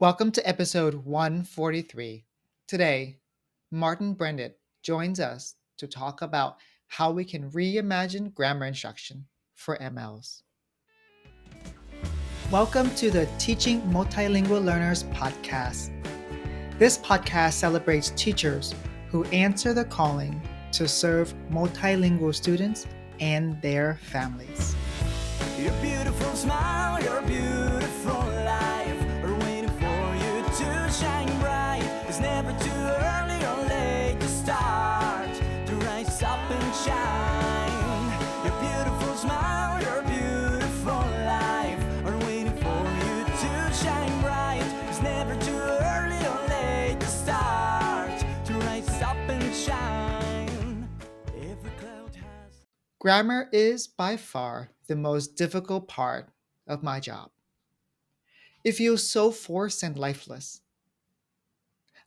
Welcome to episode 143. Today, Martin Brandt joins us to talk about how we can reimagine grammar instruction for MLs. Welcome to the Teaching Multilingual Learners podcast. This podcast celebrates teachers who answer the calling to serve multilingual students and their families. Grammar is by far the most difficult part of my job. It feels so forced and lifeless,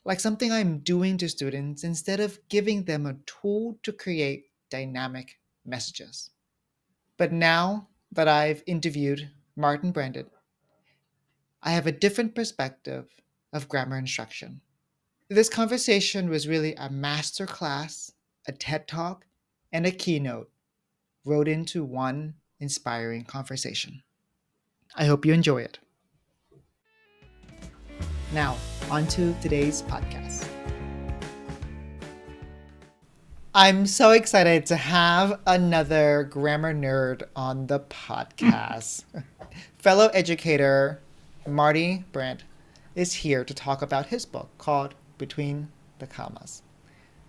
like something I'm doing to students instead of giving them a tool to create dynamic messages. But now that I've interviewed Martin Brandt, I have a different perspective of grammar instruction. This conversation was really a master class, a TED talk, and a keynote wrote into one inspiring conversation. I hope you enjoy it. Now, on to today's podcast. I'm so excited to have another grammar nerd on the podcast. Fellow educator Marty Brandt is here to talk about his book called Between the Commas.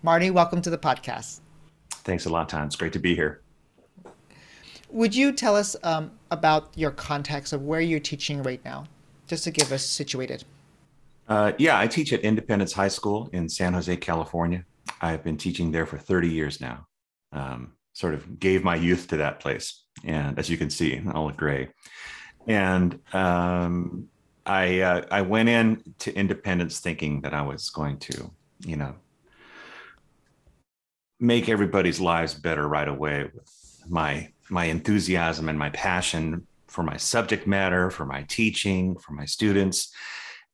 Marty, welcome to the podcast. Thanks a lot, Tom. It's great to be here. Would you tell us um, about your context of where you're teaching right now, just to give us situated? Uh, yeah, I teach at Independence High School in San Jose, California. I've been teaching there for 30 years now. Um, sort of gave my youth to that place, and as you can see, all gray. And um, I uh, I went in to Independence thinking that I was going to, you know, make everybody's lives better right away with my my enthusiasm and my passion for my subject matter, for my teaching, for my students.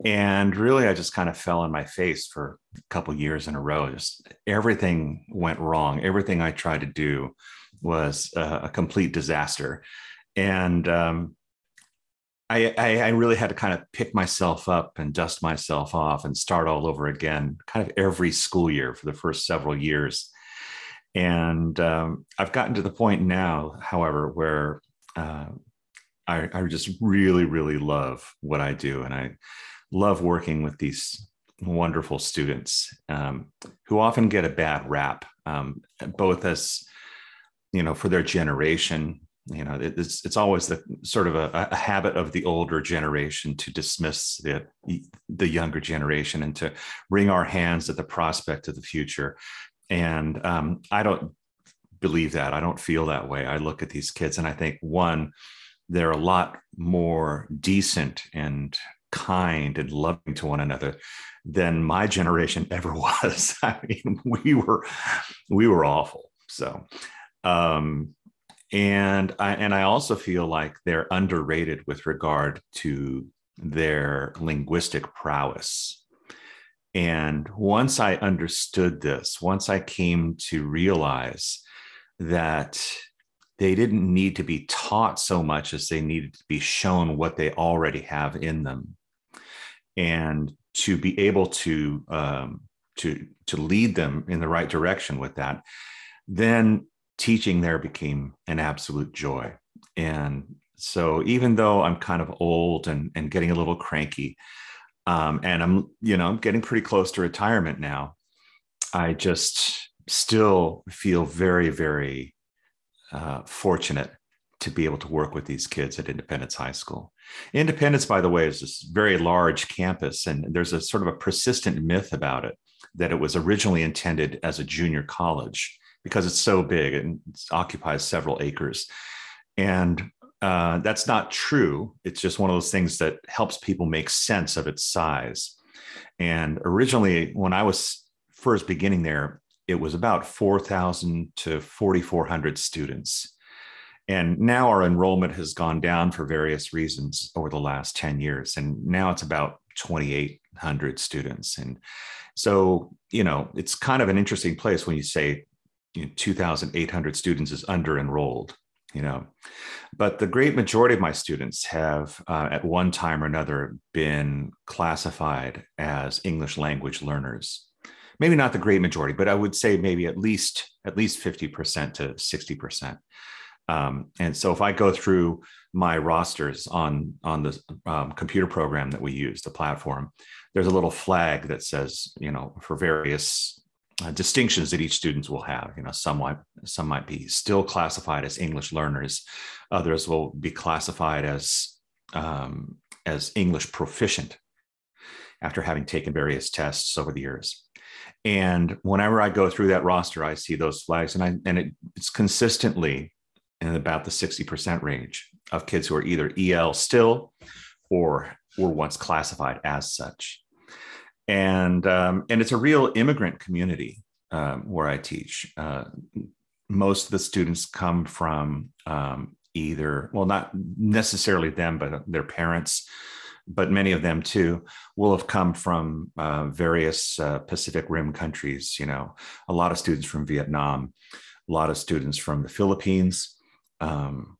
And really, I just kind of fell on my face for a couple years in a row. Just everything went wrong. Everything I tried to do was a, a complete disaster. And um, I, I, I really had to kind of pick myself up and dust myself off and start all over again, kind of every school year for the first several years. And um, I've gotten to the point now, however, where uh, I, I just really, really love what I do. And I love working with these wonderful students um, who often get a bad rap, um, both as, you know, for their generation. You know, it's it's always the sort of a, a habit of the older generation to dismiss the the younger generation and to wring our hands at the prospect of the future. And um, I don't believe that. I don't feel that way. I look at these kids and I think, one, they're a lot more decent and kind and loving to one another than my generation ever was. I mean, we were we were awful. So um and I and I also feel like they're underrated with regard to their linguistic prowess. And once I understood this, once I came to realize that they didn't need to be taught so much as they needed to be shown what they already have in them. And to be able to um, to to lead them in the right direction with that, then teaching there became an absolute joy. And so even though I'm kind of old and, and getting a little cranky, um, and I'm, you know, I'm getting pretty close to retirement now. I just still feel very, very uh, fortunate to be able to work with these kids at Independence High School. Independence, by the way, is this very large campus, and there's a sort of a persistent myth about it that it was originally intended as a junior college because it's so big and occupies several acres. And uh, that's not true. It's just one of those things that helps people make sense of its size. And originally, when I was first beginning there, it was about 4,000 to 4,400 students. And now our enrollment has gone down for various reasons over the last 10 years. And now it's about 2,800 students. And so, you know, it's kind of an interesting place when you say you know, 2,800 students is under enrolled you know. But the great majority of my students have uh, at one time or another been classified as english language learners. Maybe not the great majority but i would say maybe at least at least 50% to 60% um, and so if i go through my rosters on on the um, computer program that we use the platform there's a little flag that says you know for various uh, distinctions that each student will have. You know, some might some might be still classified as English learners, others will be classified as um, as English proficient after having taken various tests over the years. And whenever I go through that roster, I see those flags, and I and it, it's consistently in about the sixty percent range of kids who are either EL still or were once classified as such and um, and it's a real immigrant community um, where I teach. Uh, most of the students come from um, either, well, not necessarily them, but their parents, but many of them too will have come from uh, various uh, Pacific Rim countries. You know, a lot of students from Vietnam, a lot of students from the Philippines. Um,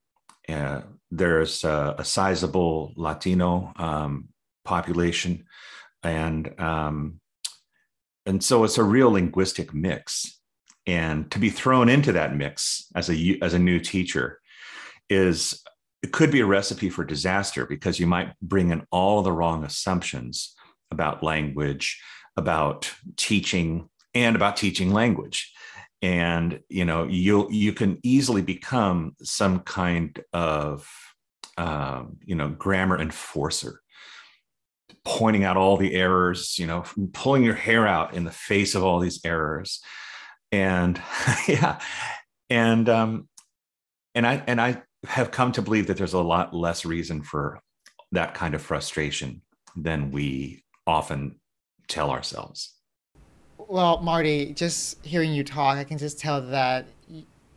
there's a, a, sizable Latino um, population and um, and so it's a real linguistic mix. And to be thrown into that mix as a as a new teacher is it could be a recipe for disaster because you might bring in all the wrong assumptions about language about teaching and about teaching language. And you know you you can easily become some kind of um, you know grammar enforcer pointing out all the errors, you know, pulling your hair out in the face of all these errors. And yeah, and um, and I and I have come to believe that there's a lot less reason for that kind of frustration than we often tell ourselves. Well, Marty, just hearing you talk, I can just tell that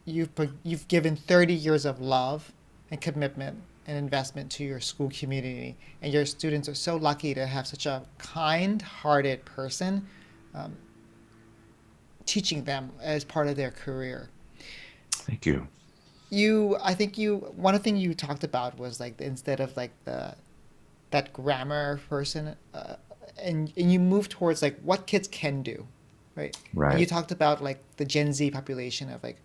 you've you've given 30 years of love and commitment an investment to your school community. And your students are so lucky to have such a kind hearted person um, teaching them as part of their career. Thank you. You, I think you, one thing you talked about was like instead of like the, that grammar person, uh, and, and you move towards like what kids can do, right? Right. And you talked about like the Gen Z population of like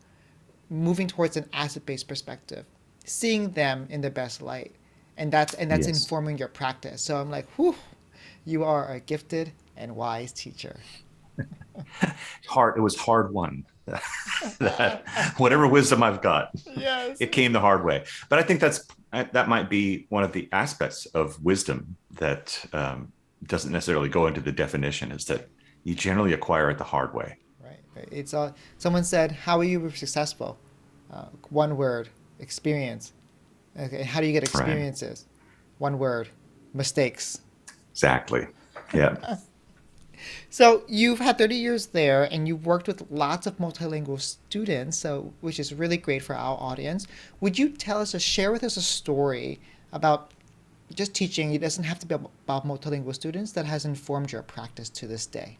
moving towards an asset based perspective seeing them in the best light. And that's and that's yes. informing your practice. So i'm like whew you are a gifted and wise teacher. Hard it was hard won. That whatever wisdom i've got yes. it came the hard way. But i think that's that might be one of the aspects of wisdom that um, doesn't necessarily go into the definition is that you generally acquire it the hard way. Right, it's uh, someone said how are you successful? Uh, one word experience. Okay, how do you get experiences? Right. One word, mistakes. Exactly. Yeah. so you've had 30 years there and you've worked with lots of multilingual students, so which is really great for our audience. Would you tell us or share with us a story about just teaching? It doesn't have to be about multilingual students that has informed your practice to this day.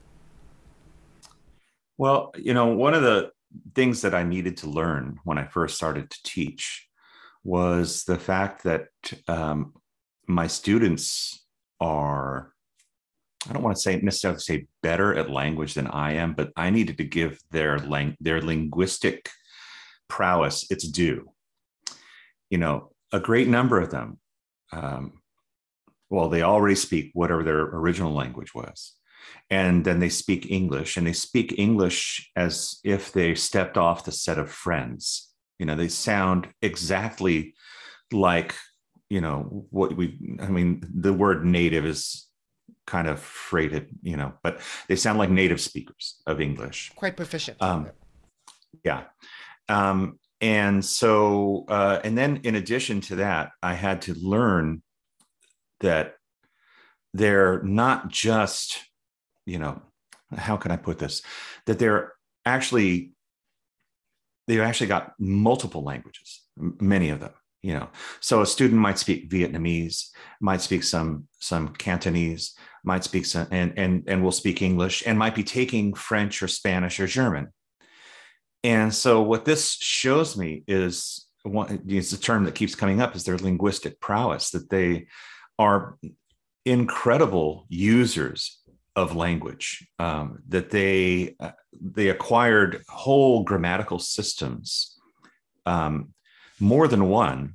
Well, you know, one of the things that I needed to learn when I first started to teach was the fact that um, my students are I don't want to say necessarily say better at language than I am, but I needed to give their lang- their linguistic prowess its due. You know, a great number of them, um, well, they already speak whatever their original language was and then they speak English and they speak English as if they stepped off the set of Friends. You know, they sound exactly like, you know, what we, I mean, the word native is kind of freighted, you know, but they sound like native speakers of English. Quite proficient. Um, yeah. Um, and so, uh, and then in addition to that, I had to learn that they're not just you know, how can I put this? That they're actually they've actually got multiple languages. many of them you know so a student might speak vietnamese might speak some some cantonese might speak some and and and will speak english and might be taking french or spanish or german and so what this shows me is one it's a term that keeps coming up is their linguistic prowess that they are incredible users of language um, that they uh, they acquired whole grammatical systems um, more than one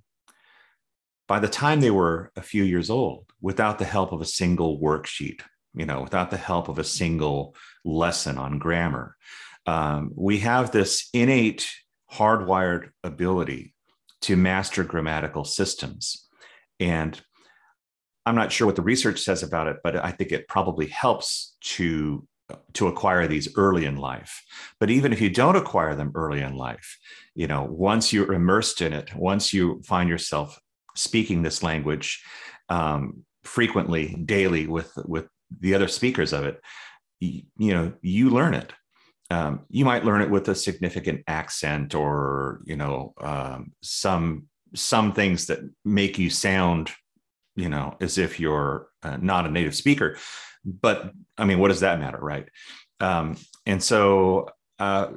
by the time they were a few years old without the help of a single worksheet you know without the help of a single lesson on grammar. Um, we have this innate hardwired ability to master grammatical systems. And i'm not sure what the research says about it but i think it probably helps to to acquire these early in life. But even if you don't acquire them early in life you know once you're immersed in it once you find yourself speaking this language um, frequently daily with with the other speakers of it you, you know you learn it. Um, you might learn it with a significant accent or you know um, some some things that make you sound you know as if you're uh, not a native speaker but I mean, what does that matter, right? Um, and so, uh,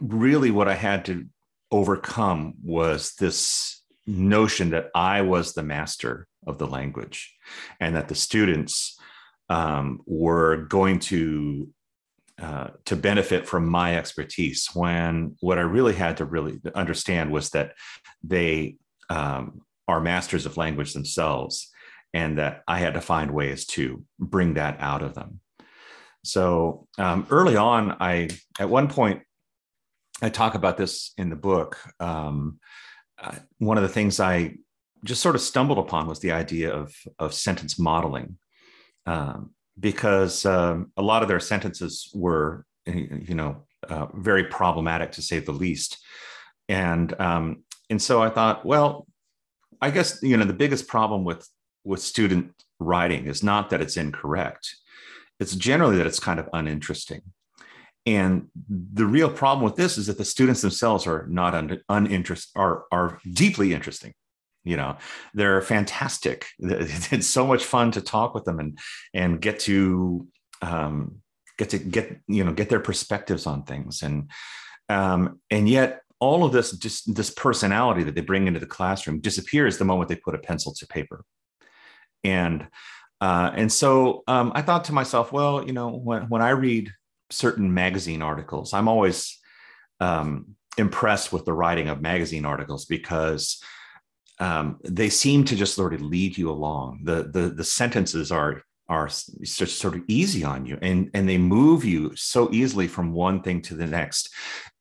really, what I had to overcome was this notion that I was the master of the language, and that the students um, were going to uh, to benefit from my expertise. When what I really had to really understand was that they um, are masters of language themselves, and that I had to find ways to bring that out of them. So um, early on, I at one point I talk about this in the book. Um, uh, one of the things I just sort of stumbled upon was the idea of of sentence modeling, um, because um, a lot of their sentences were, you know, uh, very problematic to say the least, and um, and so I thought, well, I guess you know the biggest problem with with student writing is not that it's incorrect. It's generally that it's kind of uninteresting. And the real problem with this is that the students themselves are not un- uninterested are, are deeply interesting you know. They're fantastic. It's so much fun to talk with them and and get to um, get to get you know get their perspectives on things. And um, and yet all of this just this personality that they bring into the classroom disappears the moment they put a pencil to paper and uh, and so um, I thought to myself, well, you know, when when I read certain magazine articles, I'm always um, impressed with the writing of magazine articles because um, they seem to just sort of lead you along. The the the sentences are are just sort of easy on you and and they move you so easily from one thing to the next.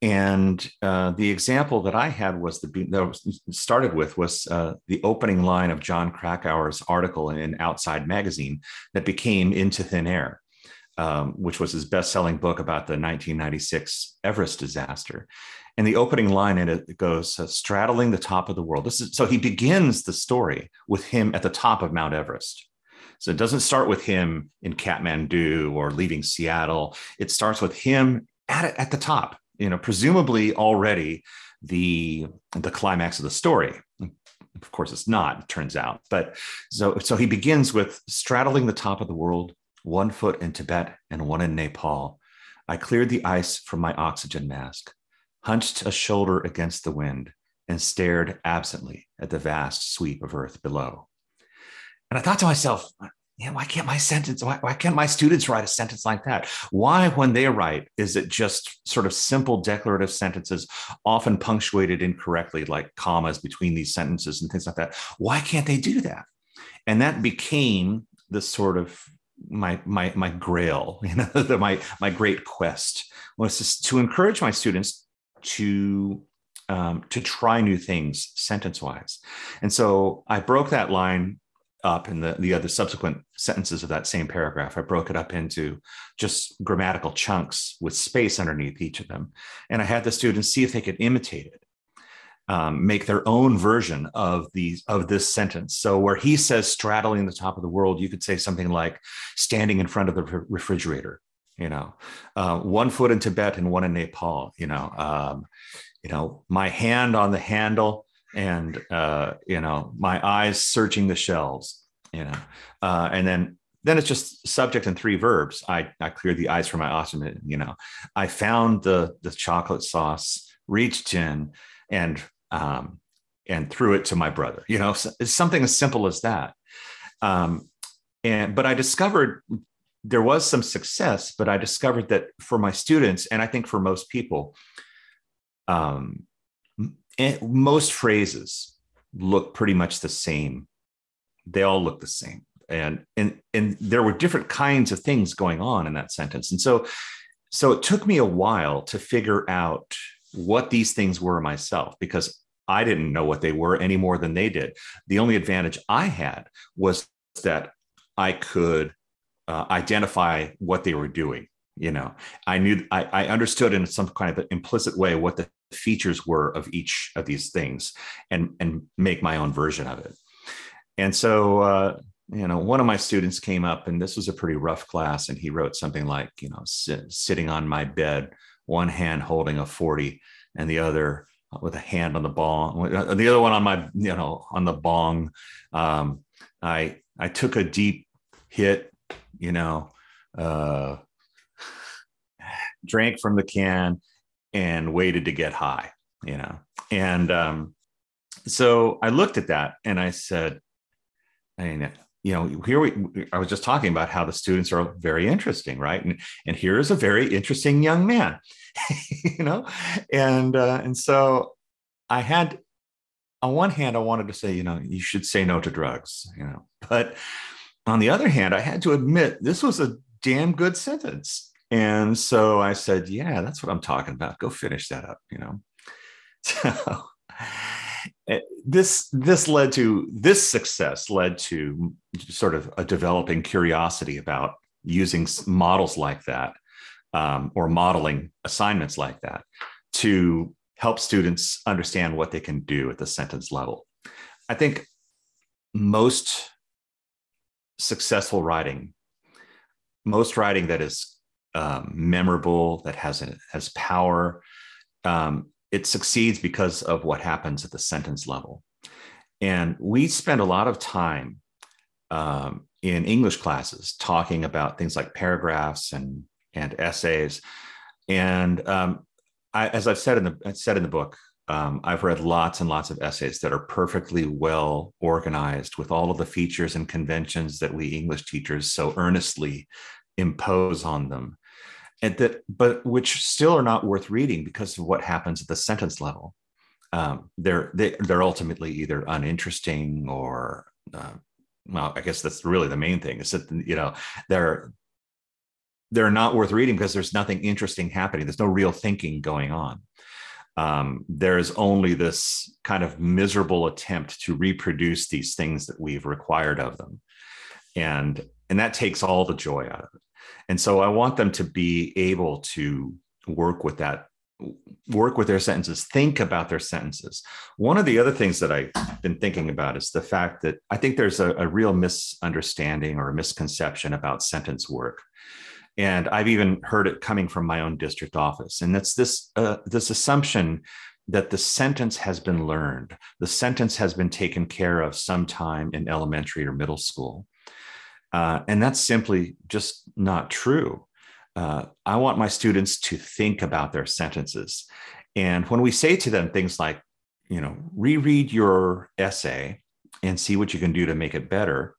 And uh, the example that i had was the that was started with was uh, the opening line of jon krakauer's article in outside magazine that became into thin air um, which was his best-selling book about the 1996 everest disaster. And the opening line in it goes uh, straddling the top of the world. This is so he begins the story with him at the top of mount everest so it doesn't start with him in Kathmandu or leaving Seattle. It starts with him at at the top. You know, presumably already the the climax of the story. Of course, it's not. It turns out, but so so he begins with straddling the top of the world, one foot in Tibet and one in Nepal. I cleared the ice from my oxygen mask, hunched a shoulder against the wind, and stared absently at the vast sweep of earth below. And I thought to myself, yeah, why can't my sentence, why, why can't my students write a sentence like that? Why, when they write, is it just sort of simple declarative sentences, often punctuated incorrectly, like commas between these sentences and things like that? Why can't they do that? And that became the sort of my my my grail, you know, the, my my great quest was just to encourage my students to um, to try new things sentence wise. And so I broke that line up in the, the other subsequent sentences of that same paragraph. I broke it up into just grammatical chunks with space underneath each of them. And I had the students see if they could imitate it. Um, make their own version of these of this sentence. So where he says straddling the top of the world, you could say something like standing in front of the refrigerator. You know, uh, one foot in Tibet and one in Nepal. You know, um, you know, my hand on the handle and uh, you know my eyes searching the shelves you know uh, and then then it's just subject and three verbs. I i cleared the eyes from my ottoman you know. I found the the chocolate sauce reached in and um and threw it to my brother you know it's something as simple as that. Um and but i discovered there was some success but i discovered that for my students and i think for most people um most phrases look pretty much the same. They all look the same. And and and there were different kinds of things going on in that sentence. And so so it took me a while to figure out what these things were myself because I didn't know what they were any more than they did. The only advantage I had was that I could uh, identify what they were doing. You know, I knew I, I understood in some kind of an implicit way what the features were of each of these things and and make my own version of it. And so uh, you know one of my students came up and this was a pretty rough class and he wrote something like you know sit, sitting on my bed one hand holding a 40 and the other with a hand on the bong uh, the other one on my you know on the bong. Um, i i took a deep hit you know uh, drank from the can and waited to get high, you know. And um, so I looked at that and I said, I mean, you know, here we, I was just talking about how the students are very interesting, right? And, and here is a very interesting young man, you know? And, uh, and so I had, on one hand, I wanted to say, you know, you should say no to drugs, you know, but on the other hand, I had to admit this was a damn good sentence and so I said, yeah, that's what I'm talking about. Go finish that up, you know. So eh, this this led to this success led to sort of a developing curiosity about using models like that um, or modeling assignments like that to help students understand what they can do at the sentence level. I think most successful writing, most writing that is um, memorable, that has a, has power. Um, it succeeds because of what happens at the sentence level. And we spend a lot of time um, in English classes talking about things like paragraphs and and essays. And um, I, as I've said in the said in the book, um, I've read lots and lots of essays that are perfectly well organized with all of the features and conventions that we English teachers so earnestly impose on them. And that but which still are not worth reading because of what happens at the sentence level. Um, they're they, are they are ultimately either uninteresting or uh, well i guess that's really the main thing is that you know they're they're not worth reading because there's nothing interesting happening. There's no real thinking going on. Um, there's only this kind of miserable attempt to reproduce these things that we've required of them. And and that takes all the joy out of it and so I want them to be able to work with that, work with their sentences, think about their sentences. One of the other things that I've been thinking about is the fact that I think there's a, a real misunderstanding or a misconception about sentence work. And I've even heard it coming from my own district office. And it's this uh, this assumption that the sentence has been learned, the sentence has been taken care of sometime in elementary or middle school. Uh, and that's simply just not true. Uh, I want my students to think about their sentences. And when we say to them things like, you know, reread your essay and see what you can do to make it better,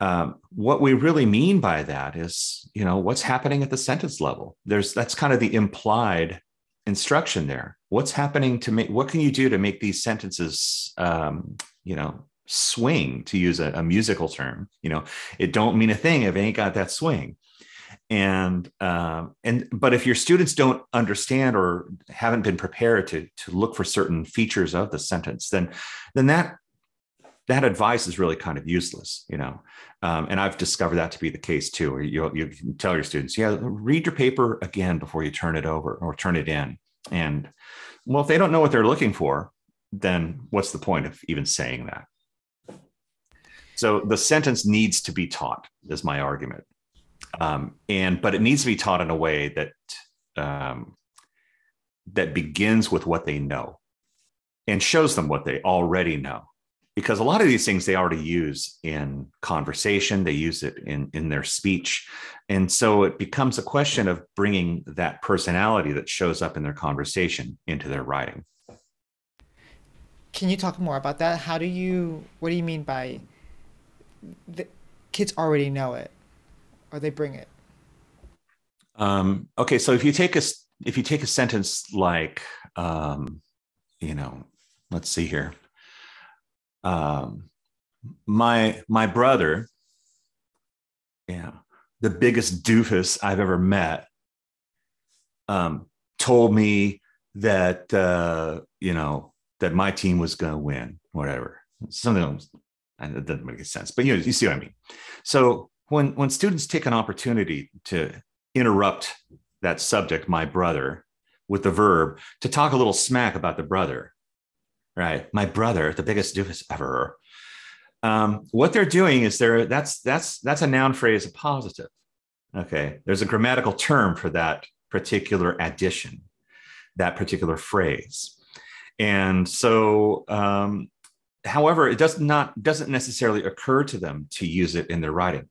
um, what we really mean by that is, you know, what's happening at the sentence level. There's that's kind of the implied instruction there. What's happening to make? What can you do to make these sentences, um, you know, swing to use a, a, musical term you know? It don't mean a thing if it ain't got that swing. And um, and but if your students don't understand or haven't been prepared to to look for certain features of the sentence then then that that advice is really kind of useless you know? Um, and i've discovered that to be the case too you, you tell your students yeah read your paper again before you turn it over or turn it in. And well if they don't know what they're looking for then what's the point of even saying that so the sentence needs to be taught, is my argument. Um, and but it needs to be taught in a way that um, that begins with what they know. and shows them what they already know because a lot of these things they already use in conversation they use it in in their speech and so it becomes a question of bringing that personality that shows up in their conversation into their writing can you talk more about that how do you what do you mean by the kids already know it or they bring it um, okay so if you take a if you take a sentence like um, you know let's see here um, my my brother, yeah, the biggest doofus I've ever met, um, told me that uh, you know that my team was going to win, whatever. Something that doesn't make any sense, but you know, you see what I mean. So when when students take an opportunity to interrupt that subject, my brother, with the verb to talk a little smack about the brother, right? My brother, the biggest doofus ever. Um, what they're doing is they're that's that's that's a noun phrase, appositive. Okay, there's a grammatical term for that particular addition, that particular phrase, and so. Um, however, it does not doesn't necessarily occur to them to use it in their writing,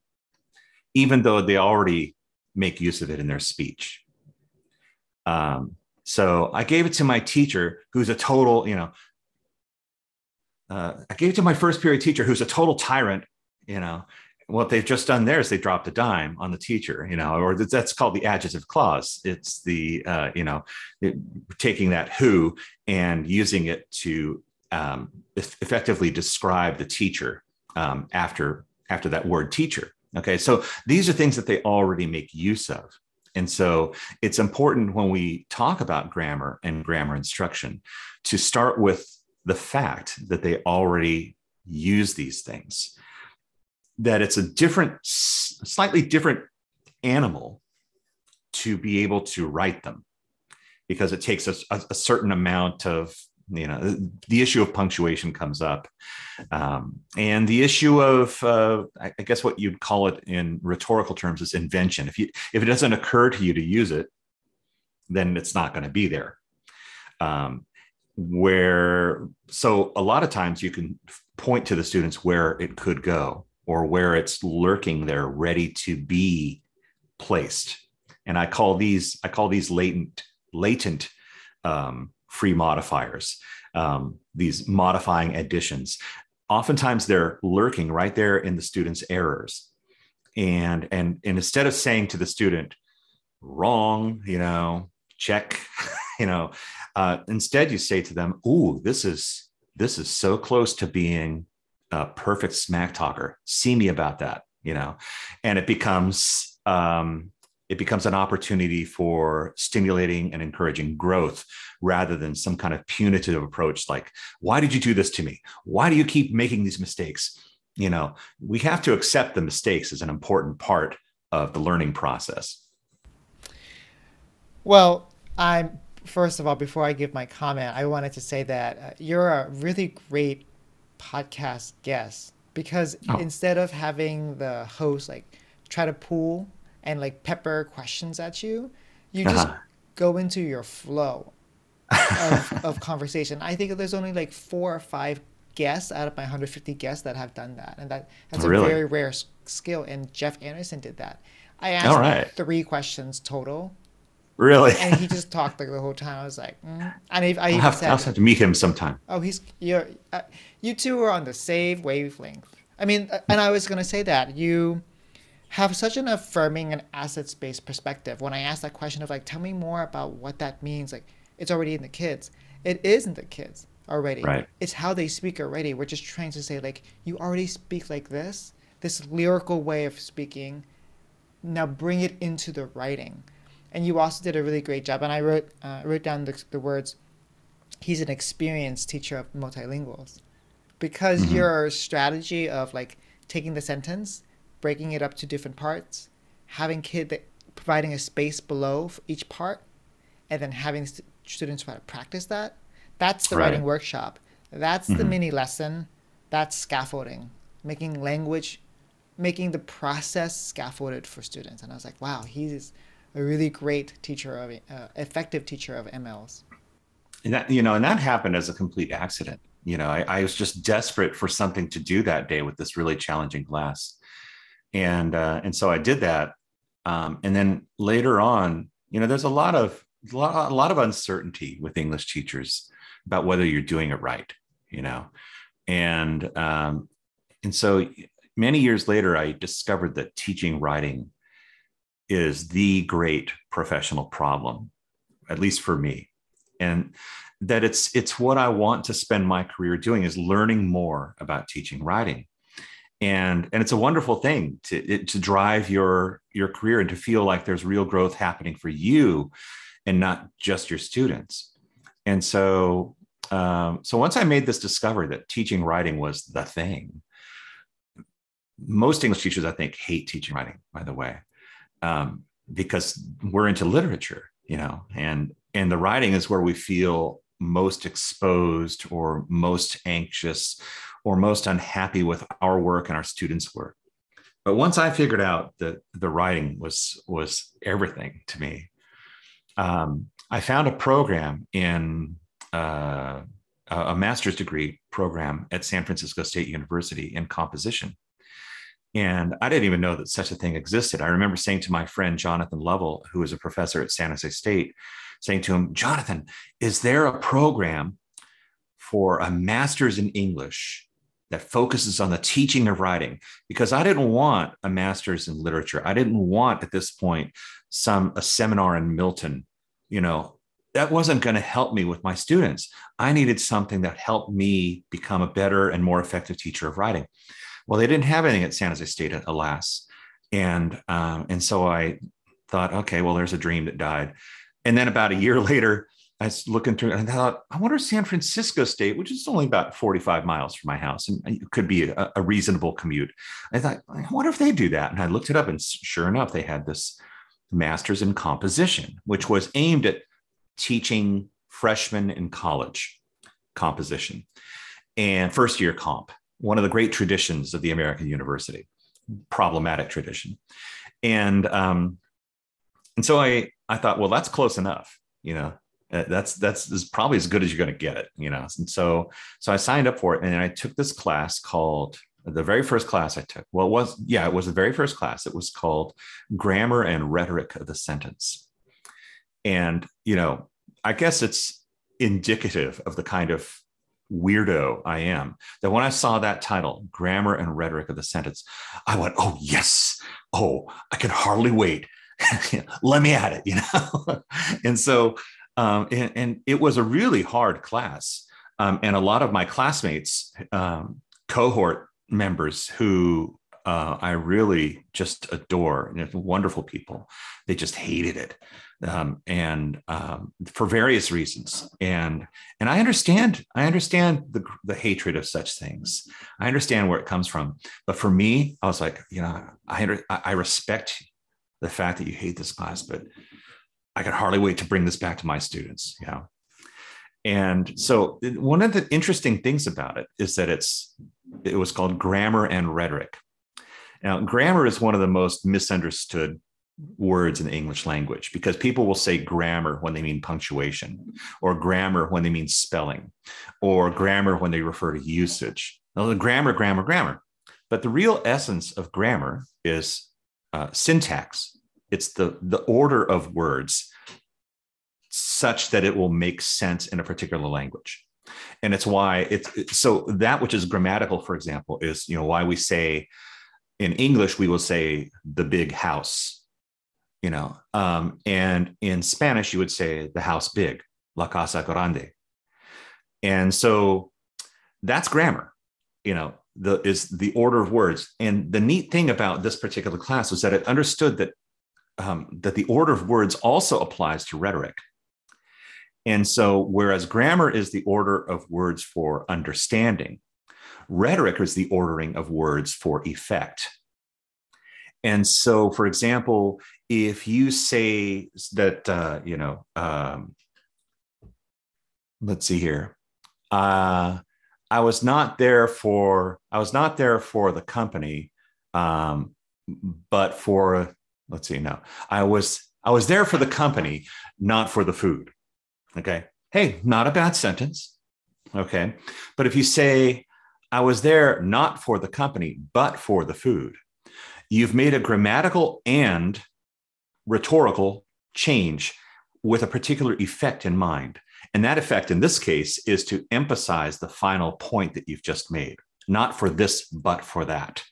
even though they already make use of it in their speech. Um, so I gave it to my teacher, who's a total, you know, uh, I gave it to my first period teacher, who's a total tyrant. You know, what they've just done there is they dropped a dime on the teacher. You know, or that's called the adjective clause. It's the uh, you know it, taking that who and using it to um, effectively describe the teacher um, after after that word teacher. Okay, so these are things that they already make use of. And so it's important when we talk about grammar and grammar instruction to start with the fact that they already use these things, that it's a different, slightly different animal to be able to write them because it takes a, a certain amount of you know the issue of punctuation comes up um, and the issue of uh, i guess what you'd call it in rhetorical terms is invention. If you if it doesn't occur to you to use it then it's not going to be there. Um, where so a lot of times you can point to the students where it could go or where it's lurking there ready to be placed. And i call these i call these latent latent um, free modifiers um, these modifying additions oftentimes they're lurking right there in the student's errors and and and instead of saying to the student wrong you know check you know uh, instead, you say to them, "Ooh, this is this is so close to being a perfect smack talker. See me about that." You know, and it becomes um, it becomes an opportunity for stimulating and encouraging growth rather than some kind of punitive approach like why did you do this to me? Why do you keep making these mistakes? You know we have to accept the mistakes as an important part of the learning process. Well i'm first of all, before I give my comment, I wanted to say that uh, you're a really great podcast guest because oh. instead of having the host like try to pull and like pepper questions at you, you just uh-huh. go into your flow of, of conversation. I think there's only like four or five guests out of my 150 guests that have done that, and that that's really? a very rare skill. And Jeff Anderson did that. I asked right. three questions total, Really? and he just talked like the whole time. I was like, mm. and I, I have, said, I'll have to meet him sometime. Oh, he's you're uh, you two are on the same wavelength. I mean, uh, and I was gonna say that you have such an affirming and assets based perspective. When I ask that question of like, tell me more about what that means, like it's already in the kids. It is in the kids already. Right. It's how they speak already. We're just trying to say like, you already speak like this, this lyrical way of speaking. Now bring it into the writing and you also did a really great job. And I wrote uh, wrote down the, the words. He's an experienced teacher of multilinguals, because mm-hmm. your strategy of like taking the sentence, breaking it up to different parts, having kid that providing a space below for each part, and then having st- students try to practice that. That's the right. writing workshop. That's mm-hmm. the mini lesson. That's scaffolding, making language, making the process scaffolded for students. And I was like, wow, he's a really great teacher of uh, effective teacher of MLs. and that you know and that happened as a complete accident you know I, I was just desperate for something to do that day with this really challenging class and uh, and so i did that. Um, and then later on you know there's a lot of a lot, of uncertainty with english teachers about whether you're doing it right you know? And um, and so many years later i discovered that teaching writing is the great professional problem at least for me. And that it's it's what I want to spend my career doing is learning more about teaching writing. And, and it's a wonderful thing to, it, to drive your your career and to feel like there's real growth happening for you and not just your students. And so um, so once I made this discovery that teaching writing was the thing, most English teachers I think hate teaching writing, by the way, um, because we're into literature, you know, and and the writing is where we feel most exposed or most anxious or most unhappy with our work and our students' work. But once I figured out that the writing was was everything to me, um, I found a program in uh, a master's degree program at San Francisco State University in composition. And I didn't even know that such a thing existed. I remember saying to my friend Jonathan Lovell, who was a professor at San Jose State, saying to him, Jonathan, is there a program for a master's in English that focuses on the teaching of writing? Because I didn't want a master's in literature. I didn't want at this point some a seminar in Milton, you know, that wasn't going to help me with my students. I needed something that helped me become a better and more effective teacher of writing. Well, they didn't have anything at San Jose State, alas, and um, and so I thought, okay, well, there's a dream that died. And then about a year later, I was looking through and I thought, I wonder San Francisco State, which is only about 45 miles from my house and it could be a, a, reasonable commute. I thought, I wonder if they do that. And I looked it up and sure enough, they had this master's in composition, which was aimed at teaching freshmen in college composition and first year comp, one of the great traditions of the American university, problematic tradition. And, um, and so I, I thought, well, that's close enough. You know, uh, that's that's probably as good as you're going to get it. You know, and so so I signed up for it, and I took this class called the very first class I took. Well, it was yeah, it was the very first class. It was called Grammar and Rhetoric of the Sentence, and you know, I guess it's indicative of the kind of weirdo I am that when I saw that title, Grammar and Rhetoric of the Sentence, I went, oh, yes. Oh, I can hardly wait let me at it, you know? and so, um, and, and, it was a really hard class. Um, and a lot of my classmates, um, cohort members who uh, I really just adore, you know, wonderful people, they just hated it. Um, and um, for various reasons. And and I understand, I understand the, the hatred of such things. I understand where it comes from. But for me, I was like, you know, I I respect the fact that you hate this class, but I could hardly wait to bring this back to my students. You know? And so one of the interesting things about it is that it's it was called grammar and rhetoric. Now, grammar is one of the most misunderstood words in the English language because people will say grammar when they mean punctuation, or grammar when they mean spelling, or grammar when they refer to usage. Now, grammar, grammar, grammar. But the real essence of grammar is uh, syntax. It's the the order of words such that it will make sense in a particular language and it's why it's so that which is grammatical for example is you know why we say in english we will say the big house you know um, and in spanish you would say the house big la casa grande and so that's grammar you know the is the order of words. And the neat thing about this particular class was that it understood that um, that the order of words also applies to rhetoric. And so, whereas grammar is the order of words for understanding, rhetoric is the ordering of words for effect. And so, for example, if you say that, uh, you know, um, let's see here, uh, I was not there for I was not there for the company, um, but for let's see, no, I was I was there for the company, not for the food. Okay, hey, not a bad sentence. Okay. But if you say, I was there not for the company, but for the food, you've made a grammatical and rhetorical change with a particular effect in mind. And that effect in this case is to emphasize the final point that you've just made, not for this, but for that.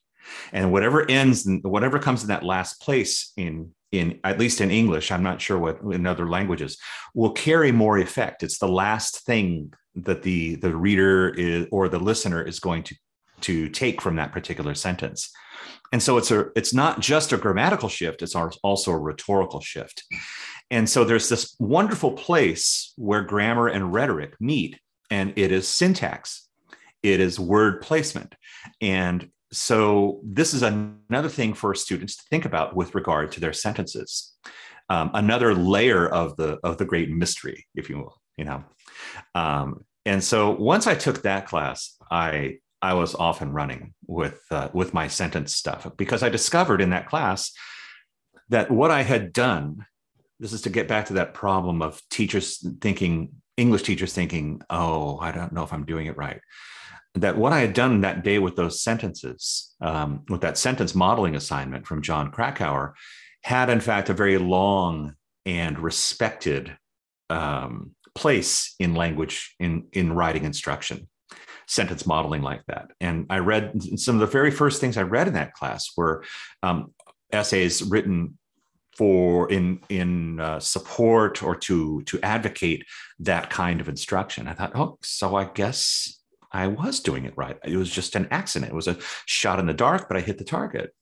And whatever ends, whatever comes in that last place in in at least in English, I'm not sure what in other languages, will carry more effect. It's the last thing that the the reader is or the listener is going to to take from that particular sentence. And so it's a it's not just a grammatical shift, it's also a rhetorical shift. And so there's this wonderful place where grammar and rhetoric meet, and it is syntax, it is word placement. And so this is another thing for students to think about with regard to their sentences. Um, another layer of the of the great mystery, if you will, you know. Um, and so once I took that class, I I was off and running with uh, with my sentence stuff because I discovered in that class that what I had done. This is to get back to that problem of teachers thinking English teachers thinking, "Oh, I don't know if I'm doing it right." That what I had done that day with those sentences, um, with that sentence modeling assignment from Jon Krakauer, had in fact a very long and respected um, place in language in in writing instruction, sentence modeling like that. And I read some of the very first things I read in that class were um, essays written for in in uh, support or to to advocate that kind of instruction. I thought, oh, so I guess I was doing it right. It was just an accident. It was a shot in the dark, but I hit the target.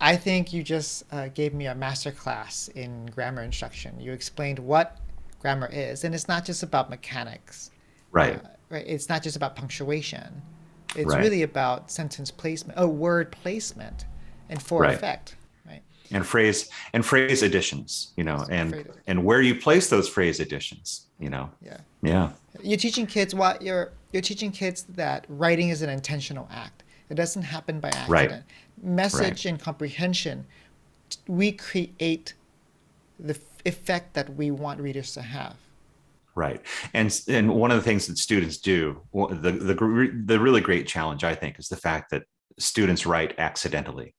I think you just uh, gave me a master class in grammar instruction. You explained what grammar is, and it's not just about mechanics. Right. Uh, right. It's not just about punctuation. It's right. really about sentence placement, oh, word placement, and for right. effect. Right. And phrase and phrase additions, you know, and and where you place those phrase additions, you know. Yeah. Yeah. You're teaching kids what you're you're teaching kids that writing is an intentional act. It doesn't happen by accident. Right. Message right. and comprehension, we create the effect that we want readers to have. Right, and and one of the things that students do, the the the really great challenge I think is the fact that students write accidentally.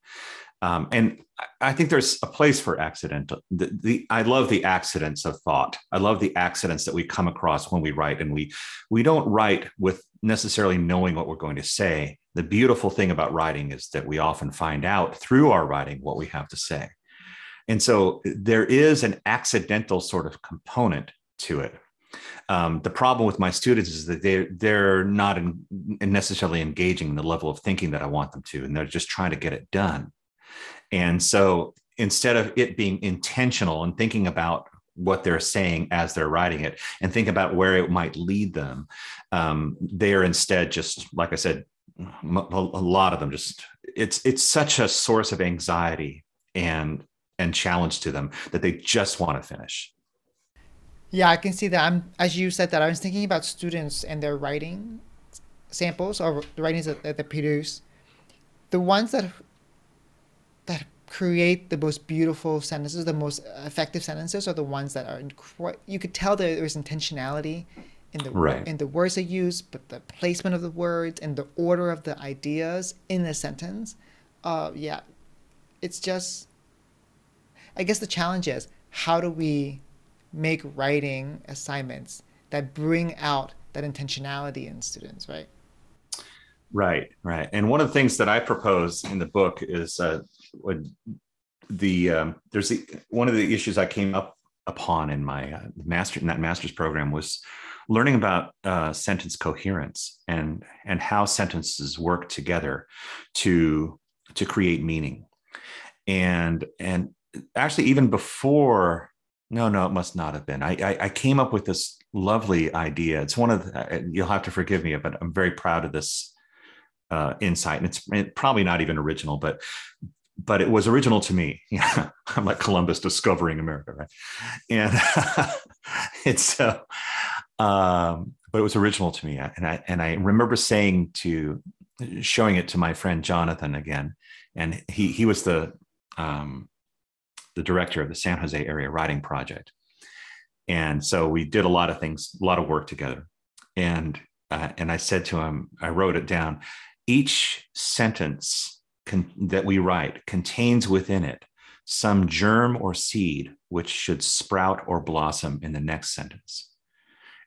Um, and I think there's a place for accidental. The, the, I love the accidents of thought. I love the accidents that we come across when we write, and we we don't write with necessarily knowing what we're going to say. The beautiful thing about writing is that we often find out through our writing what we have to say, and so there is an accidental sort of component to it. Um, the problem with my students is that they they're not in necessarily engaging in the level of thinking that I want them to, and they're just trying to get it done. And so instead of it being intentional and thinking about what they're saying as they're writing it and think about where it might lead them, um, they are instead just, like I said, a lot of them just it's it's such a source of anxiety and and challenge to them that they just want to finish. Yeah i can see that. I'm as you said that i was thinking about students and their writing samples or the writings that, that they produce. The ones that that create the most beautiful sentences, the most effective sentences, are the ones that are you could tell that there's intentionality in the right. in the words they use, but the placement of the words and the order of the ideas in the sentence. Uh, yeah, it's just. I guess the challenge is how do we make writing assignments that bring out that intentionality in students, right? Right, right. And one of the things that I propose in the book is uh, the um, there's the, one of the issues I came up upon in my uh, master in that master's program was learning about uh, sentence coherence and and how sentences work together to to create meaning. And and actually even before no no it must not have been. I i, I came up with this lovely idea. It's one of the, you'll have to forgive me but i'm very proud of this uh, insight, and it's probably not even original, but but it was original to me. I'm like Columbus discovering America, right? And it's uh, um, but it was original to me, and I and I remember saying to showing it to my friend Jonathan again, and he he was the um, the director of the San Jose Area Writing Project, And so we did a lot of things, a lot of work together. And uh, and I said to him, I wrote it down. Each sentence con- that we write contains within it some germ or seed which should sprout or blossom in the next sentence.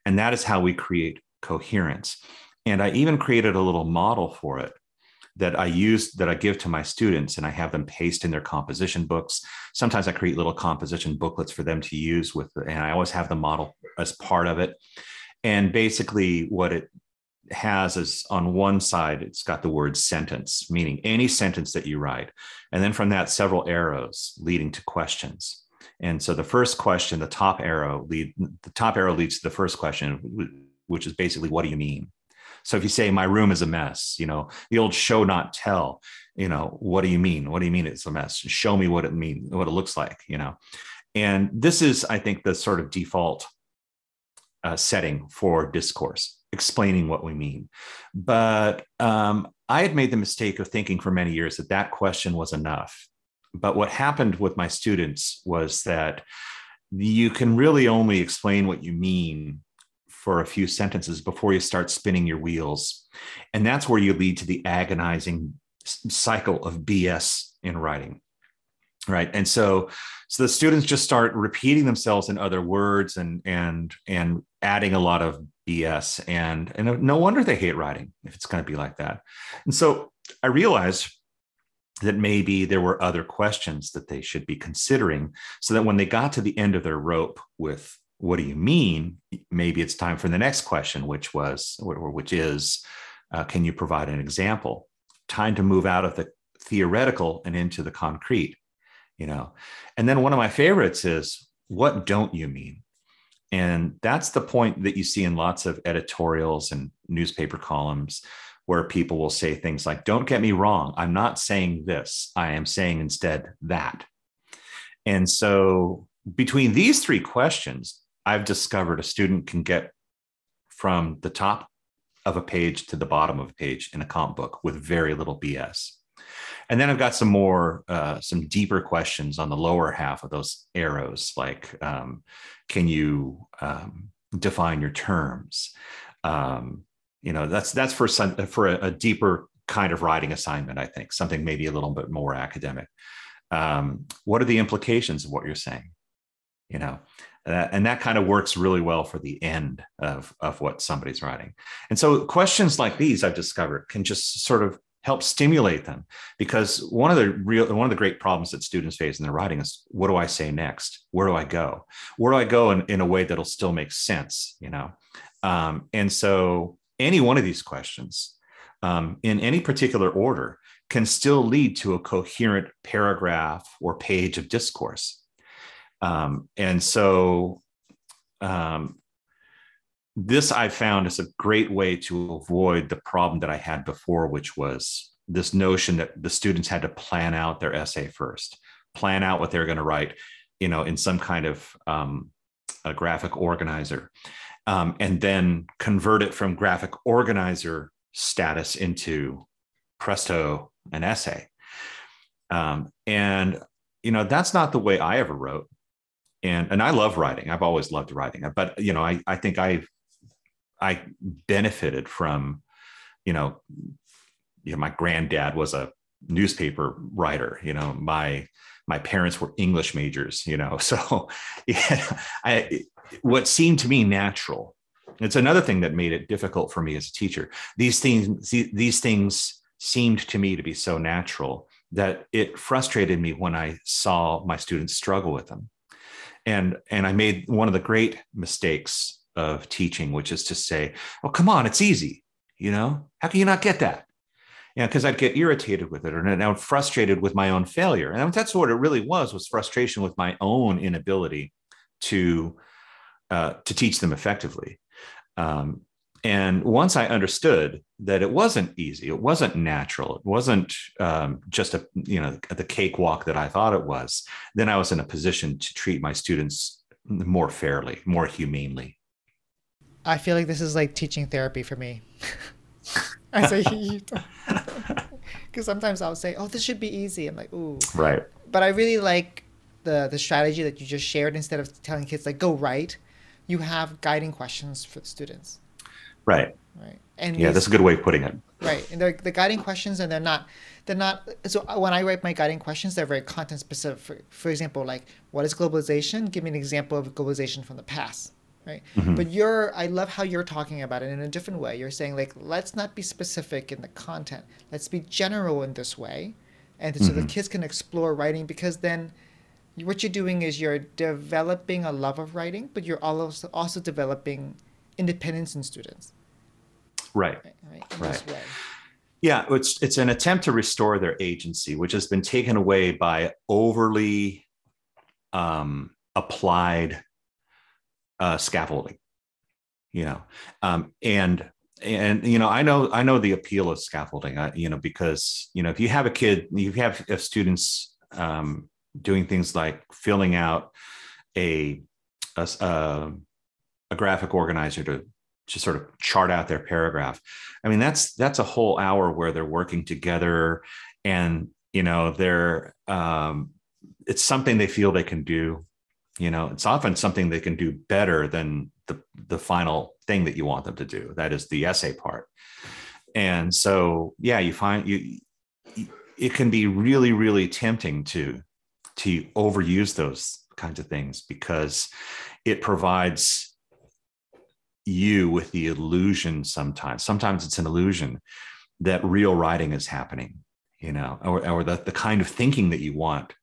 And that is how we create coherence. And I even created a little model for it that I use that I give to my students and I have them paste in their composition books. Sometimes I create little composition booklets for them to use with, and I always have the model as part of it. And basically, what it has is on one side, it's got the word sentence, meaning any sentence that you write. And then from that, several arrows leading to questions. And so the first question, the top arrow lead, the top arrow leads to the first question, which is basically, what do you mean? So if you say my room is a mess, you know, the old show not tell, you know, what do you mean? What do you mean it's a mess? Show me what it means, what it looks like, you know. And this is, I think, the sort of default uh, setting for discourse, explaining what we mean. But um, I had made the mistake of thinking for many years that that question was enough. But what happened with my students was that you can really only explain what you mean for a few sentences before you start spinning your wheels. And that's where you lead to the agonizing cycle of BS in writing right and so so the students just start repeating themselves in other words and and and adding a lot of bs and and no wonder they hate writing if it's going to be like that. And so i realized that maybe there were other questions that they should be considering so that when they got to the end of their rope with what do you mean? maybe it's time for the next question which was or which is uh, can you provide an example? Time to move out of the theoretical and into the concrete you know? And then one of my favorites is what don't you mean and that's the point that you see in lots of editorials and newspaper columns where people will say things like don't get me wrong i'm not saying this i am saying instead that. And so between these three questions i've discovered a student can get from the top of a page to the bottom of a page in a comp book with very little bs and then I've got some more, uh, some deeper questions on the lower half of those arrows, like um, can you um, define your terms? Um, you know, that's that's for some for a, a, deeper kind of writing assignment. I think something maybe a little bit more academic. Um, what are the implications of what you're saying? You know, uh, and that kind of works really well for the end of, of what somebody's writing. And so questions like these I've discovered can just sort of help stimulate them. Because one of the real one of the great problems that students face in their writing is what do i say next? Where do i go? Where do i go in, in a way that'll still make sense you know? Um, and so any one of these questions um, in any particular order can still lead to a coherent paragraph or page of discourse. Um, and so um, this I found is a great way to avoid the problem that I had before, which was this notion that the students had to plan out their essay first, plan out what they're going to write, you know, in some kind of um, a graphic organizer, um, and then convert it from graphic organizer status into presto an essay. Um, and you know that's not the way I ever wrote and and I love writing. I've always loved writing, but you know, I I think I've I benefited from, you know, you know, my granddad was a newspaper writer. You know, my my parents were English majors. You know, so yeah, I what seemed to me natural. It's another thing that made it difficult for me as a teacher. These things these things seemed to me to be so natural that it frustrated me when I saw my students struggle with them. And and I made one of the great mistakes of teaching, which is to say, "Oh, come on, it's easy." You know, how can you not get that? You know, because I'd get irritated with it, or now frustrated with my own failure, and that's what it really was: was frustration with my own inability to uh, to teach them effectively. Um, and once I understood that it wasn't easy, it wasn't natural, it wasn't um, just a you know the cakewalk that I thought it was, then I was in a position to treat my students more fairly, more humanely. I feel like this is like teaching therapy for me. As a because sometimes I'll say, "Oh, this should be easy." I'm like, "Ooh." Right. But I really like the the strategy that you just shared instead of telling kids like go write. you have guiding questions for the students. Right. Right. And yeah, that's a good way of putting it. Right. And they're the guiding questions, and they're not they're not so uh, when i write my guiding questions they're very content specific for, for example like what is globalization give me an example of globalization from the past right mm-hmm. but you're i love how you're talking about it in a different way you're saying like let's not be specific in the content let's be general in this way and mm-hmm. so the mm-hmm. kids can explore writing because then what you're doing is you're developing a love of writing but you're also also developing independence in students right right, right. right. Yeah, it's it's an attempt to restore their agency, which has been taken away by overly um, applied uh, scaffolding. You know, um, and and you know, I know I know the appeal of scaffolding. Uh, you know, because you know, if you have a kid, you have students um, doing things like filling out a a, a, a graphic organizer to to sort of chart out their paragraph. I mean, that's that's a whole hour where they're working together, and you know, they're um, it's something they feel they can do. You know, it's often something they can do better than the the final thing that you want them to do. That is the essay part. And so, yeah, you find you it can be really really tempting to to overuse those kinds of things because it provides you with the illusion sometimes sometimes it's an illusion that real writing is happening you know or, or the, the kind of thinking that you want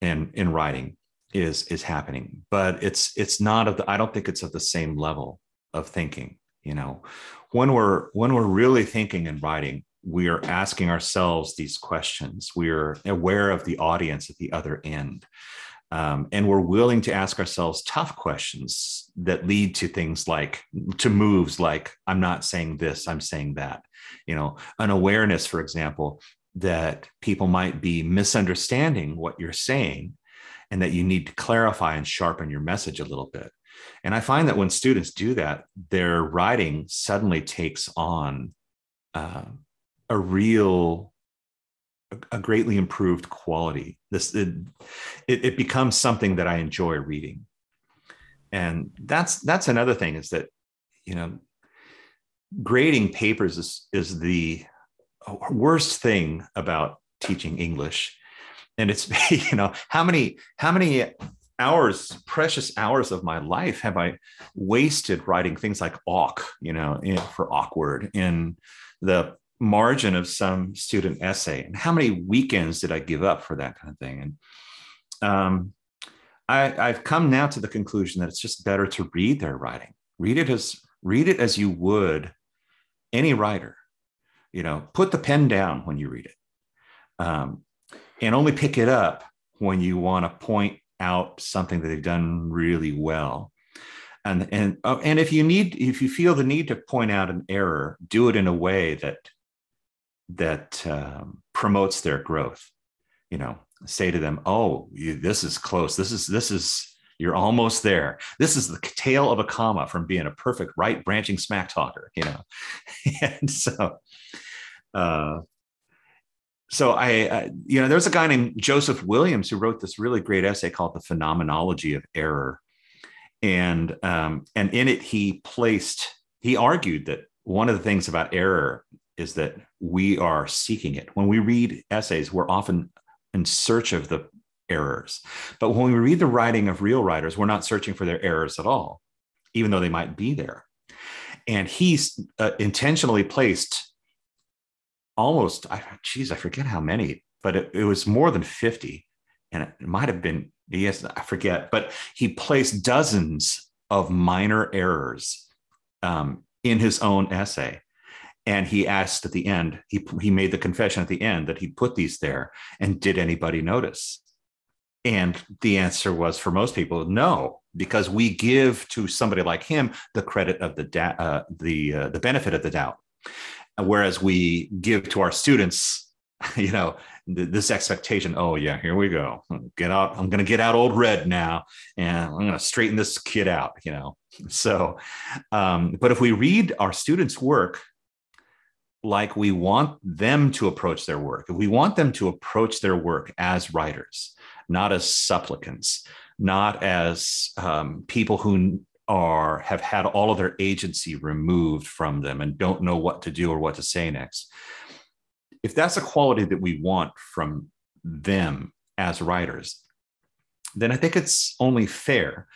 in in writing is is happening but it's it's not of the i don't think it's at the same level of thinking you know? When we're when we're really thinking and writing we are asking ourselves these questions. We're aware of the audience at the other end um, and we're willing to ask ourselves tough questions that lead to things like to moves like i'm not saying this i'm saying that. You know an awareness for example that people might be misunderstanding what you're saying and that you need to clarify and sharpen your message a little bit and i find that when students do that their writing suddenly takes on uh, a real a greatly improved quality. This it, it, becomes something that I enjoy reading, and that's that's another thing is that you know grading papers is is the worst thing about teaching English, and it's you know how many how many hours precious hours of my life have I wasted writing things like awk you know for awkward in the margin of some student essay? And how many weekends did i give up for that kind of thing? And um, I, i've come now to the conclusion that it's just better to read their writing. Read it as read it as you would any writer. You know put the pen down when you read it. Um, and only pick it up when you want to point out something that they've done really well. And and oh, and if you need if you feel the need to point out an error do it in a way that that um, promotes their growth. You know say to them oh you, this is close. This is this is you're almost there. This is the tail of a comma from being a perfect right branching smack talker you know? And so uh so I, I, you know there's a guy named joseph williams who wrote this really great essay called the phenomenology of error and um and in it he placed he argued that one of the things about error is that we are seeking it. When we read essays, we're often in search of the errors. But when we read the writing of real writers, we're not searching for their errors at all, even though they might be there. And he's uh, intentionally placed almost, I, geez, I forget how many, but it, it was more than 50. And it might have been, yes, I forget, but he placed dozens of minor errors um, in his own essay. And he asked at the end he, he made the confession at the end that he put these there. And did anybody notice? And the answer was for most people no because we give to somebody like him the credit of the da- uh, the uh, the benefit of the doubt whereas we give to our students you know th- this expectation oh yeah here we go get out i'm going to get out old red now and i'm going to straighten this kid out you know so um, but if we read our students work like we want them to approach their work. if We want them to approach their work as writers, not as supplicants, not as um, people who are have had all of their agency removed from them and don't know what to do or what to say next. If that's a quality that we want from them as writers then i think it's only fair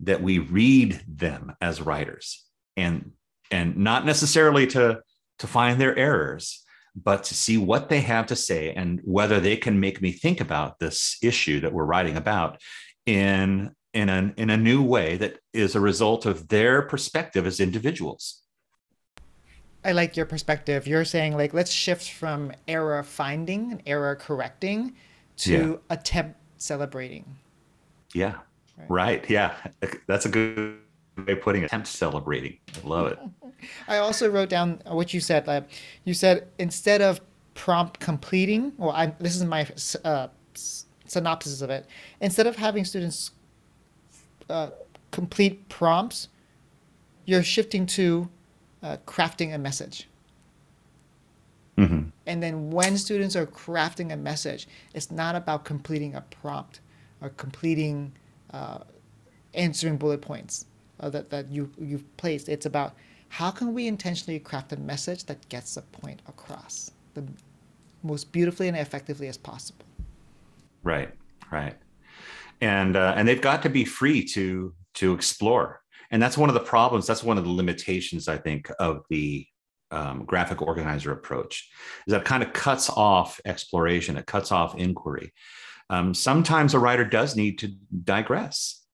that we read them as writers and and not necessarily to to find their errors but to see what they have to say and whether they can make me think about this issue that we're writing about in in a, in a new way that is a result of their perspective as individuals. I like your perspective. You're saying like let's shift from error finding and error correcting to yeah. attempt celebrating. Yeah. Right. right. Yeah. That's a good way of putting it. Attempt celebrating. I love it. I also wrote down what you said. Uh, you said instead of prompt completing, well, I, this is my uh, synopsis of it. Instead of having students uh, complete prompts, you're shifting to uh, crafting a message. Mm-hmm. And then when students are crafting a message, it's not about completing a prompt or completing uh, answering bullet points uh, that, that you, you've placed. It's about how can we intentionally craft a message that gets the point across the most beautifully and effectively as possible. Right, right and uh, and they've got to be free to to explore. And that's one of the problems that's one of the limitations i think of the um, graphic organizer approach is that kind of cuts off exploration it cuts off inquiry. Um, sometimes a writer does need to digress.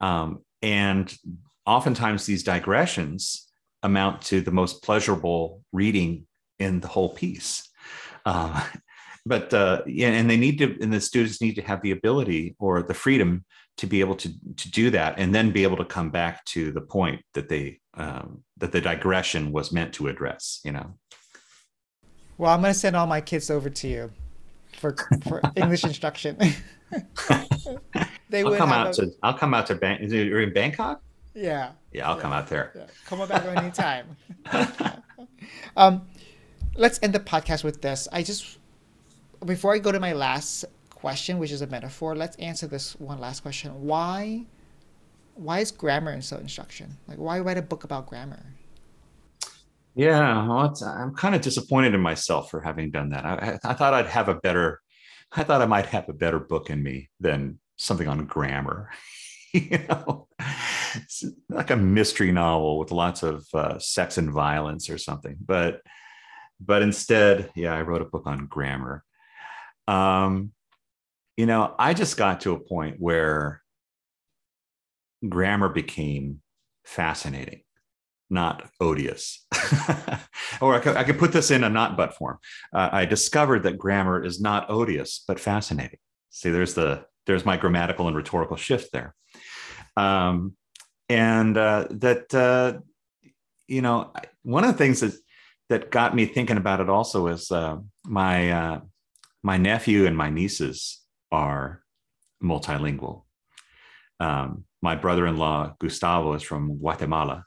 Um, and oftentimes these digressions amount to the most pleasurable reading in the whole piece. Uh, but uh, yeah, and they need to, and the students need to have the ability or the freedom to be able to to do that, and then be able to come back to the point that they um, that the digression was meant to address. You know. Well, I'm going to send all my kids over to you for for English instruction. they I'll come out a... to I'll come out to Bang. You're in Bangkok? Yeah. Yeah, I'll yeah. come out there. Yeah. Come on back anytime. um, let's end the podcast with this. I just before I go to my last question, which is a metaphor, let's answer this one last question. Why why is grammar in so instruction? Like why write a book about grammar? Yeah, well, I'm kind of disappointed in myself for having done that. I, I, thought I'd have a better, I thought I might have a better book in me than something on grammar. you know, it's like a mystery novel with lots of uh, sex and violence or something. But, but instead, yeah, I wrote a book on grammar. Um, you know, I just got to a point where grammar became fascinating, not odious. or I could, I could, put this in a not but form. Uh, I discovered that grammar is not odious, but fascinating. See, there's the there's my grammatical and rhetorical shift there. Um, and uh, that uh, you know, one of the things that that got me thinking about it also is uh, my uh, my nephew and my nieces are multilingual. Um, my brother-in-law Gustavo is from Guatemala,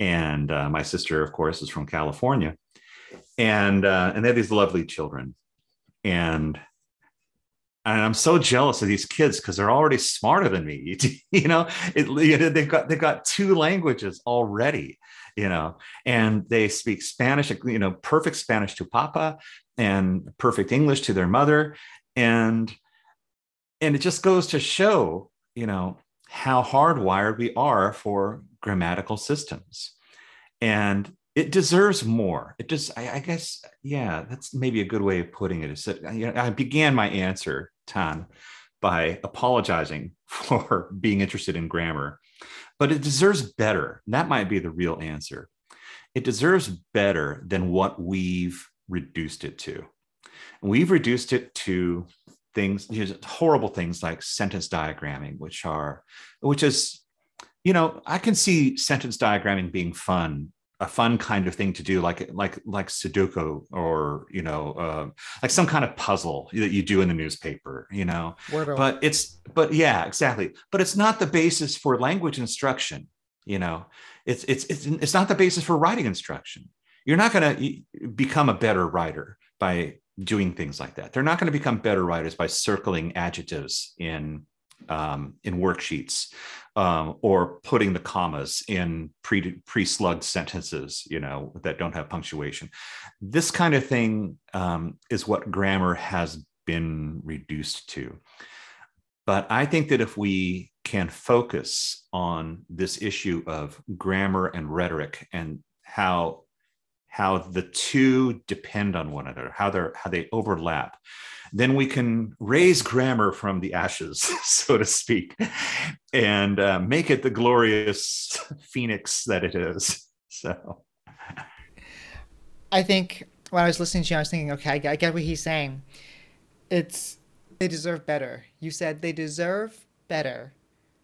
and uh, my sister, of course, is from California, and uh, and they have these lovely children, and and I'm so jealous of these kids because they're already smarter than me. you know, it, they've got they've got two languages already. You know, and they speak Spanish. You know, perfect Spanish to Papa, and perfect English to their mother, and and it just goes to show, you know, how hardwired we are for grammatical systems, and it deserves more. It just, I, I, guess, yeah, that's maybe a good way of putting it. Is that uh, you know, I began my answer, Tan, by apologizing for being interested in grammar, but it deserves better. That might be the real answer. It deserves better than what we've reduced it to. we've reduced it to things, you know, horrible things like sentence diagramming, which are, which is, you know, I can see sentence diagramming being fun, a fun kind of thing to do, like like like Sudoku or you know, uh, like some kind of puzzle that you do in the newspaper, you know. Wordle. But it's, but yeah, exactly. But it's not the basis for language instruction. You know, it's it's it's it's not the basis for writing instruction you're not going to become a better writer by doing things like that. They're not going to become better writers by circling adjectives in um, in worksheets um, or putting the commas in pre pre-slugged sentences you know that don't have punctuation this kind of thing um, is what grammar has been reduced to but i think that if we can focus on this issue of grammar and rhetoric and how how the two depend on one another how they're how they overlap then we can raise grammar from the ashes, so to speak, and uh, make it the glorious phoenix that it is. So, I think when I was listening to you, I was thinking, okay, I get what he's saying. It's they deserve better. You said they deserve better,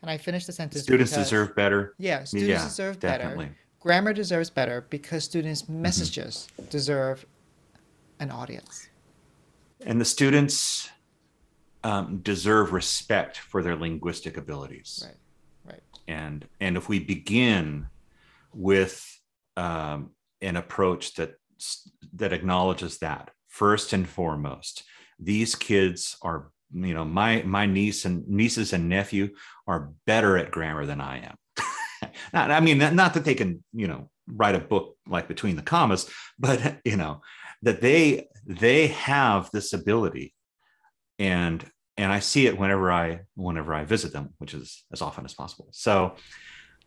and I finished the sentence. Students because, deserve better. Yeah, students yeah, deserve definitely. better. Grammar deserves better because students' mm-hmm. messages mm-hmm. deserve an audience and the students um, deserve respect for their linguistic abilities. Right. Right. And and if we begin with um, an approach that that acknowledges that first and foremost, these kids are you know my my niece and nieces and nephew are better at grammar than I am. not, I mean, not that they can you know write a book like between the commas, but you know that they they have this ability. And and i see it whenever i whenever i visit them which is as often as possible. So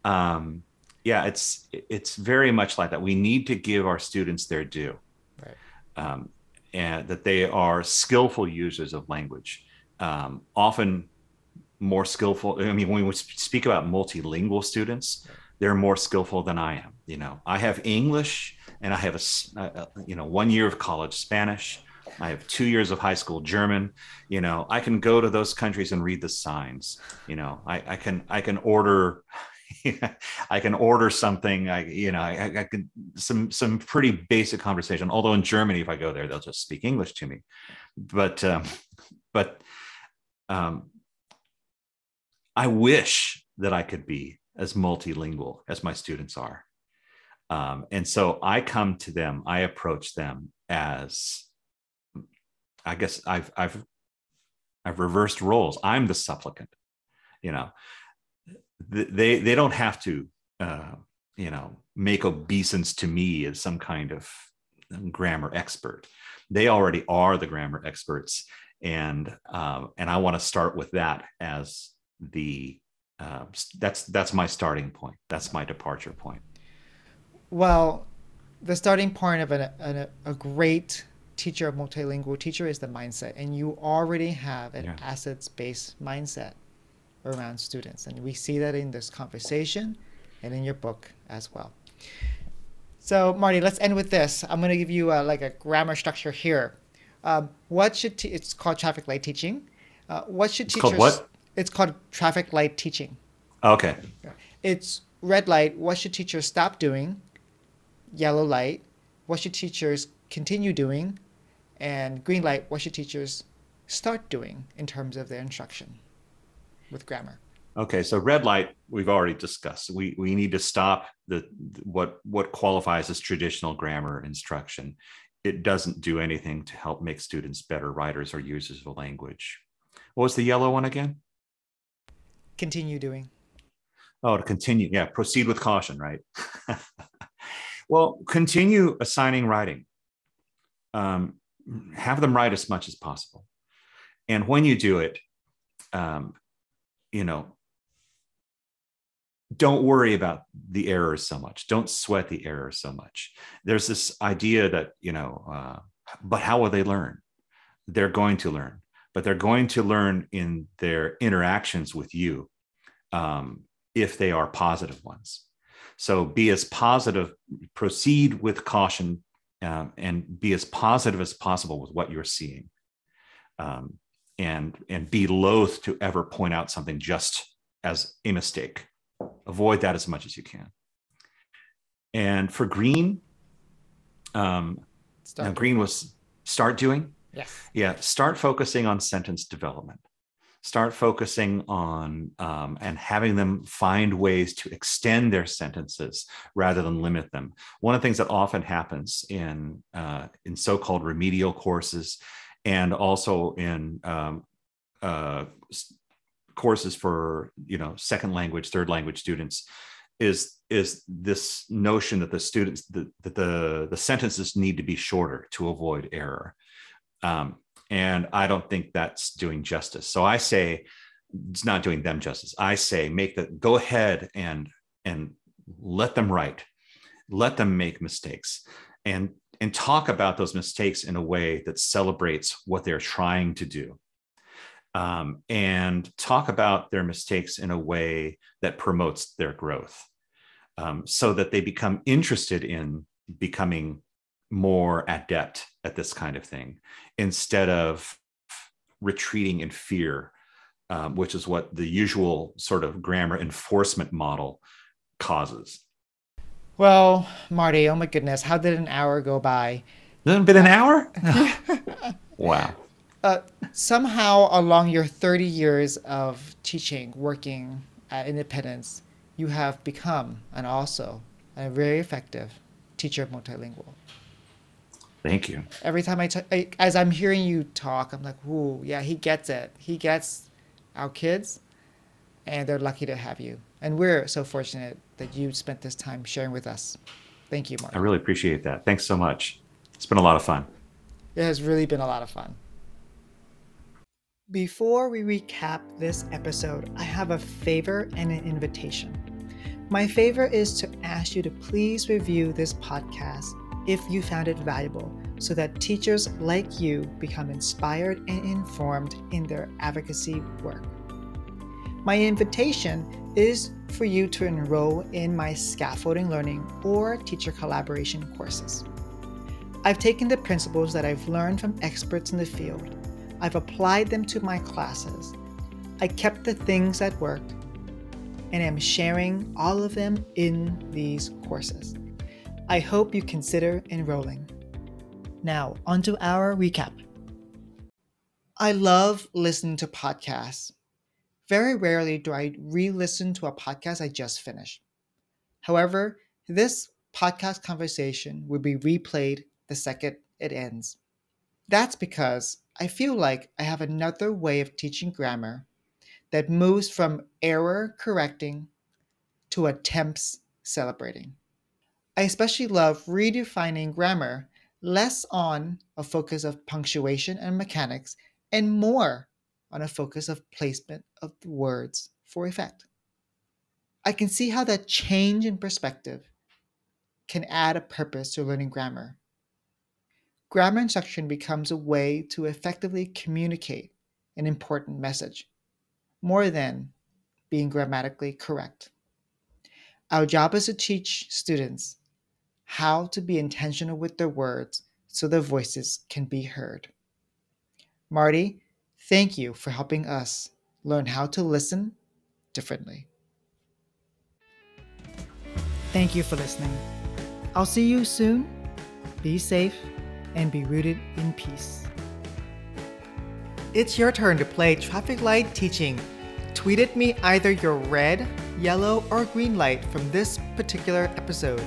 um yeah it's it's very much like that. We need to give our students their due. Right. Um and that they are skillful users of language. Um often more skillful i mean when we speak about multilingual students they're more skillful than i am you know i have english and I have a, a, you know one year of college Spanish. I have two years of high school German. You know, I can go to those countries and read the signs. You know, I, I can I can order. I can order something. I, you know, I, I can some some pretty basic conversation. Although in Germany, if I go there, they'll just speak English to me. But um, but um, I wish that I could be as multilingual as my students are. Um, and so I come to them, I approach them as, I guess I've I've I've reversed roles. I'm the supplicant. You know, they they don't have to, uh, you know, make obeisance to me as some kind of grammar expert. They already are the grammar experts, and um, and I want to start with that as the uh, that's that's my starting point. That's my departure point. Well, the starting point of a, a, a great teacher of multilingual teacher is the mindset, and you already have an yeah. assets based mindset around students, and we see that in this conversation and in your book as well. So, Marty, let's end with this. I'm going to give you a, like a grammar structure here. Um, what should te- it's called traffic light teaching? Uh, what should it's teachers? Called what? It's called traffic light teaching. Okay. It's red light. What should teachers stop doing? yellow light, what should teachers continue doing? And green light, what should teachers start doing in terms of their instruction with grammar? Okay, so red light we've already discussed. We we need to stop the what what qualifies as traditional grammar instruction. It doesn't do anything to help make students better writers or users of language. What was the yellow one again? Continue doing. Oh, to continue. Yeah, proceed with caution, right? Well, continue assigning writing. Um, have them write as much as possible. And when you do it, um, you know, don't worry about the errors so much. Don't sweat the errors so much. There's this idea that, you know, uh, but how will they learn? They're going to learn, but they're going to learn in their interactions with you um, if they are positive ones. So be as positive, proceed with caution, um, and be as positive as possible with what you're seeing. Um, and, and be loath to ever point out something just as a mistake. Avoid that as much as you can. And for green, um, now green was start doing. Yes. Yeah. Start focusing on sentence development start focusing on um, and having them find ways to extend their sentences rather than limit them. One of the things that often happens in uh, in so-called remedial courses and also in um, uh, courses for you know second language, third language students is is this notion that the students that, that the the sentences need to be shorter to avoid error. Um, and I don't think that's doing justice. So I say it's not doing them justice. I say make the go ahead and and let them write, let them make mistakes, and and talk about those mistakes in a way that celebrates what they're trying to do. Um, and talk about their mistakes in a way that promotes their growth um, so that they become interested in becoming more adept at this kind of thing instead of retreating in fear, um, which is what the usual sort of grammar enforcement model causes. Well, Marty, oh my goodness, how did an hour go by? Hasn't been an hour? wow. Uh, somehow, along your 30 years of teaching, working at Independence, you have become and also a very effective teacher of multilingual. Thank you. Every time I, t- I as I'm hearing you talk, I'm like, ooh, yeah, he gets it. He gets our kids, and they're lucky to have you. And we're so fortunate that you spent this time sharing with us. Thank you, Mark. I really appreciate that. Thanks so much. It's been a lot of fun. It has really been a lot of fun. Before we recap this episode, I have a favor and an invitation. My favor is to ask you to please review this podcast if you found it valuable so that teachers like you become inspired and informed in their advocacy work. My invitation is for you to enroll in my scaffolding learning or teacher collaboration courses. I've taken the principles that I've learned from experts in the field, I've applied them to my classes, I kept the things that worked, and am sharing all of them in these courses. I hope you consider enrolling. Now, onto our recap. I love listening to podcasts. Very rarely do I re listen to a podcast I just finished. However, this podcast conversation will be replayed the second it ends. That's because I feel like I have another way of teaching grammar that moves from error correcting to attempts celebrating. I especially love redefining grammar less on a focus of punctuation and mechanics and more on a focus of placement of words for effect. I can see how that change in perspective can add a purpose to learning grammar. Grammar instruction becomes a way to effectively communicate an important message, more than being grammatically correct. Our job is to teach students how to be intentional with their words so their voices can be heard. Marty, thank you for helping us learn how to listen differently. Thank you for listening. I'll see you soon. Be safe and be rooted in peace. It's your turn to play traffic light teaching. Tweet at me either your red, yellow, or green light from this particular episode.